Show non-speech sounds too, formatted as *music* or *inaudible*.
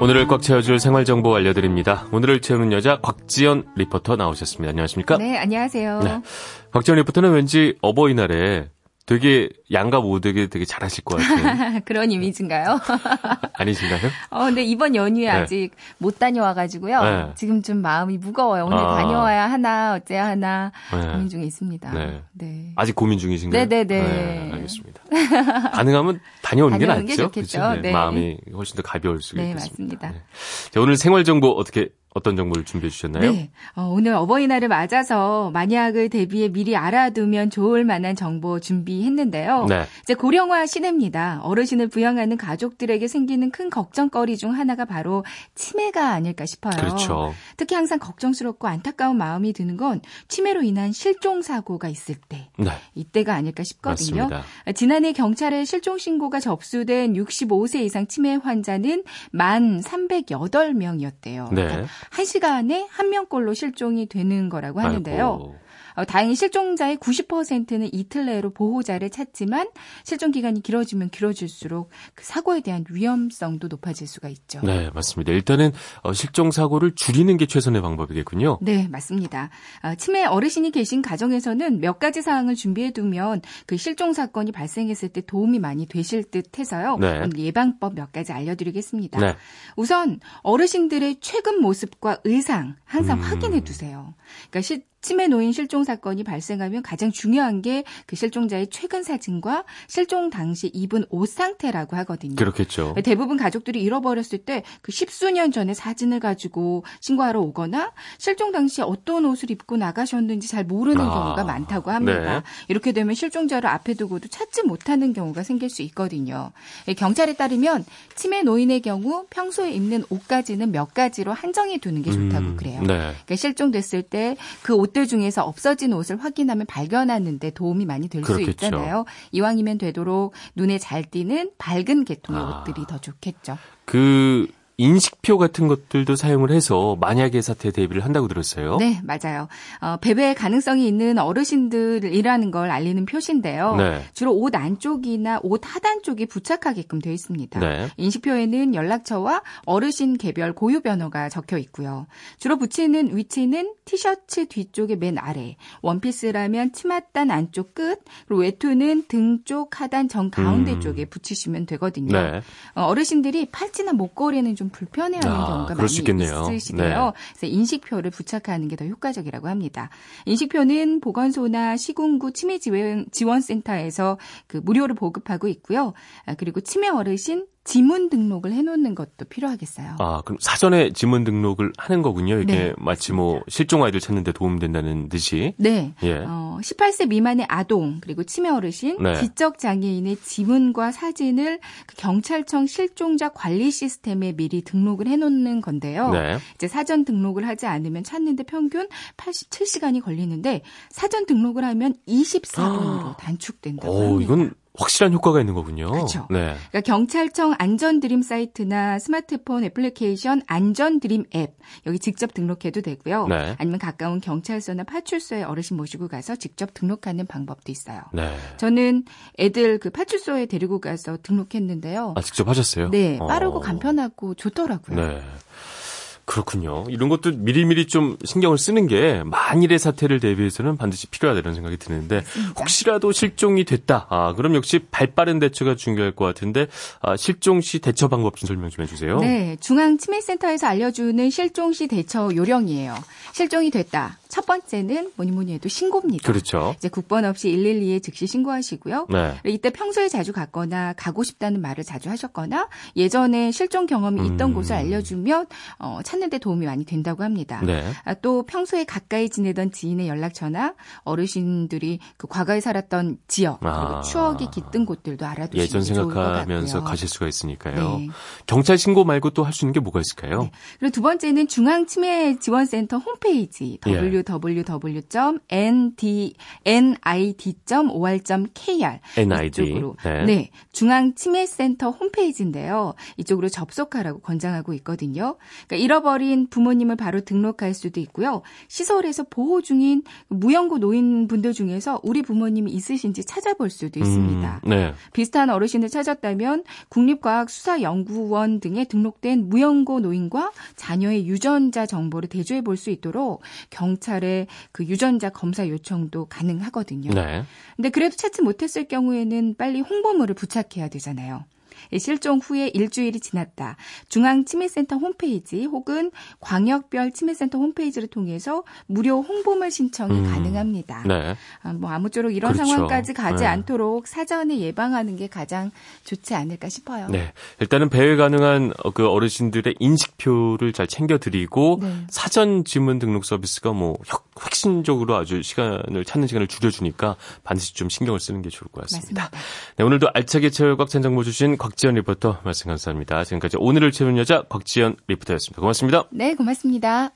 오늘을 꽉 채워줄 생활정보 알려드립니다. 오늘을 채우는 여자 곽지연 리포터 나오셨습니다. 안녕하십니까? 네, 안녕하세요. 네. 곽지연 리포터는 왠지 어버이날에 되게 양가 모두에게 되게 잘하실 것 같아요. *laughs* 그런 이미지인가요? *laughs* 아니신가요? 어, 근데 이번 연휴에 네. 아직 못 다녀와가지고요. 네. 지금 좀 마음이 무거워요. 오늘 아. 다녀와야 하나, 어째야 하나 네. 고민 중에 있습니다. 네. 네. 아직 고민 중이신가요? 네네네. 네, 알겠습니다. 가능하면 다녀오는 게 낫죠. 게 좋겠죠. 네. 마음이 훨씬 더 가벼울 수 네, 있겠습니다. 맞습니다. 자, 오늘 생활 정보 어떻게 어떤 정보를 준비해 주셨나요? 네. 어, 오늘 어버이날을 맞아서 만약을 대비해 미리 알아두면 좋을 만한 정보 준비했는데요. 네. 이제 고령화 시대입니다. 어르신을 부양하는 가족들에게 생기는 큰 걱정거리 중 하나가 바로 치매가 아닐까 싶어요. 그렇죠. 특히 항상 걱정스럽고 안타까운 마음이 드는 건 치매로 인한 실종 사고가 있을 때. 네. 이때가 아닐까 싶거든요. 맞습니다. 지난해 경찰에 실종 신고가 접수된 65세 이상 치매 환자는 만 308명이었대요. 네. 그러니까 1시간에 한 명꼴로 실종이 되는 거라고 하는데요. 아이고. 어, 다행히 실종자의 90%는 이틀 내로 보호자를 찾지만 실종 기간이 길어지면 길어질수록 그 사고에 대한 위험성도 높아질 수가 있죠. 네, 맞습니다. 일단은 어, 실종 사고를 줄이는 게 최선의 방법이겠군요. 네, 맞습니다. 어, 치매 어르신이 계신 가정에서는 몇 가지 사항을 준비해 두면 그 실종 사건이 발생했을 때 도움이 많이 되실 듯 해서요. 네. 오늘 예방법 몇 가지 알려드리겠습니다. 네. 우선 어르신들의 최근 모습과 의상 항상 음. 확인해 두세요. 그러니까 시, 치매 노인 실종 사건이 발생하면 가장 중요한 게 그 실종자의 최근 사진과 실종 당시 입은 옷 상태라고 하거든요. 그렇겠죠. 대부분 가족들이 잃어버렸을 때 그 십수년 전에 사진을 가지고 신고하러 오거나 실종 당시 어떤 옷을 입고 나가셨는지 잘 모르는 아, 경우가 많다고 합니다. 네. 이렇게 되면 실종자를 앞에 두고도 찾지 못하는 경우가 생길 수 있거든요. 예, 경찰에 따르면 치매 노인의 경우 평소에 입는 옷까지는 몇 가지로 한정해 두는 게 좋다고 음, 그래요. 네. 그러니까 실종됐을 때 그 옷 옷들 중에서 없어진 옷을 확인하면 발견하는데 도움이 많이 될 수 있잖아요. 이왕이면 되도록 눈에 잘 띄는 밝은 계통의 아. 옷들이 더 좋겠죠. 그 인식표 같은 것들도 사용을 해서 만약의 사태에 대비를 한다고 들었어요. 네, 맞아요. 어, 배배 가능성이 있는 어르신들이라는 걸 알리는 표시인데요. 네. 주로 옷 안쪽이나 옷 하단 쪽이 부착하게끔 되어 있습니다. 네. 인식표에는 연락처와 어르신 개별 고유 번호가 적혀 있고요. 주로 붙이는 위치는 티셔츠 뒤쪽의 맨 아래, 원피스라면 치맛단 안쪽 끝, 그리고 외투는 등 쪽 하단 정 가운데 음. 쪽에 붙이시면 되거든요. 네. 어, 어르신들이 팔찌나 목걸이는 좀좀 불편해하는 아, 경우가 많이 있으시대요. 네. 그래서 인식표를 부착하는 게 더 효과적이라고 합니다. 인식표는 보건소나 시군구 치매 지원, 센터에서 그 무료로 보급하고 있고요. 아, 그리고 치매 어르신 지문 등록을 해놓는 것도 필요하겠어요. 아, 그럼 사전에 지문 등록을 하는 거군요. 이게 네, 마치 뭐 실종 아이들 찾는데 도움된다는 듯이. 네. 예. 어, 18세 미만의 아동 그리고 치매 어르신, 네. 지적 장애인의 지문과 사진을 그 경찰청 실종자 관리 시스템에 미리 등록을 해놓는 건데요. 네. 이제 사전 등록을 하지 않으면 찾는데 평균 87시간이 걸리는데 사전 등록을 하면 24분으로 *gasps* 단축된다고 오, 합니다. 이건 확실한 효과가 있는 거군요. 그렇죠. 네. 그러니까 경찰청 안전드림 사이트나 스마트폰 애플리케이션 안전드림 앱 여기 직접 등록해도 되고요. 네. 아니면 가까운 경찰서나 파출소에 어르신 모시고 가서 직접 등록하는 방법도 있어요. 네. 저는 애들 그 파출소에 데리고 가서 등록했는데요. 아 직접 하셨어요? 네, 빠르고 어... 간편하고 좋더라고요. 네. 그렇군요. 이런 것도 미리미리 좀 신경을 쓰는 게 만일의 사태를 대비해서는 반드시 필요하다는 생각이 드는데 맞습니다. 혹시라도 실종이 됐다. 아, 그럼 역시 발빠른 대처가 중요할 것 같은데 아, 실종 시 대처 방법 좀 설명 좀 해주세요. 네, 중앙 치매센터에서 알려주는 실종 시 대처 요령이에요. 실종이 됐다. 첫 번째는 뭐니 뭐니 해도 신고입니다. 그렇죠. 이제 국번 없이 112에 즉시 신고하시고요. 네. 이때 평소에 자주 갔거나 가고 싶다는 말을 자주 하셨거나 예전에 실종 경험이 있던 음. 곳을 알려주면 어, 찾는데 도움이 많이 된다고 합니다. 네. 아, 또 평소에 가까이 지내던 지인의 연락처나 어르신들이 그 과거에 살았던 지역 그리고 아. 추억이 깃든 곳들도 알아두시면 예전 생각하면서 가실 수가 있으니까요. 네. 경찰 신고 말고 또 할 수 있는 게 뭐가 있을까요? 네. 그리고 두 번째는 중앙 치매 지원센터 홈페이지 예. www.nid.or.kr NID. 이쪽으로 네. 네. 중앙 치매 센터 홈페이지인데요. 이쪽으로 접속하라고 권장하고 있거든요. 그러니까 잃어버린 부모님을 바로 등록할 수도 있고요. 시설에서 보호 중인 무연고 노인분들 중에서 우리 부모님이 있으신지 찾아볼 수도 있습니다. 음, 네. 비슷한 어르신을 찾았다면 국립과학수사연구원 등에 등록된 무연고 노인과 자녀의 유전자 정보를 대조해 볼 수 있도록 경찰 에그 유전자 검사 요청도 가능하거든요. 네. 근데 그래도 찾지 못했을 경우에는 빨리 홍보물을 부착해야 되잖아요. 실종 후에 일주일이 지났다. 중앙치매센터 홈페이지 혹은 광역별 치매센터 홈페이지를 통해서 무료 홍보물 신청이 음, 가능합니다. 네. 아, 뭐 아무쪼록 이런 그렇죠. 상황까지 가지 네. 않도록 사전에 예방하는 게 가장 좋지 않을까 싶어요. 네. 일단은 배회 가능한 그 어르신들의 인식표를 잘 챙겨드리고 네. 사전 지문 등록 서비스가 뭐 혁신적으로 아주 시간을 찾는 시간을 줄여주니까 반드시 좀 신경을 쓰는 게 좋을 것 같습니다. 맞습니다. 네, 오늘도 알차게 채울 꽉찬 정보 주신 곽지연 리포터 말씀 감사합니다. 지금까지 오늘을 채우는 여자 곽지연 리포터였습니다. 고맙습니다. 네, 고맙습니다.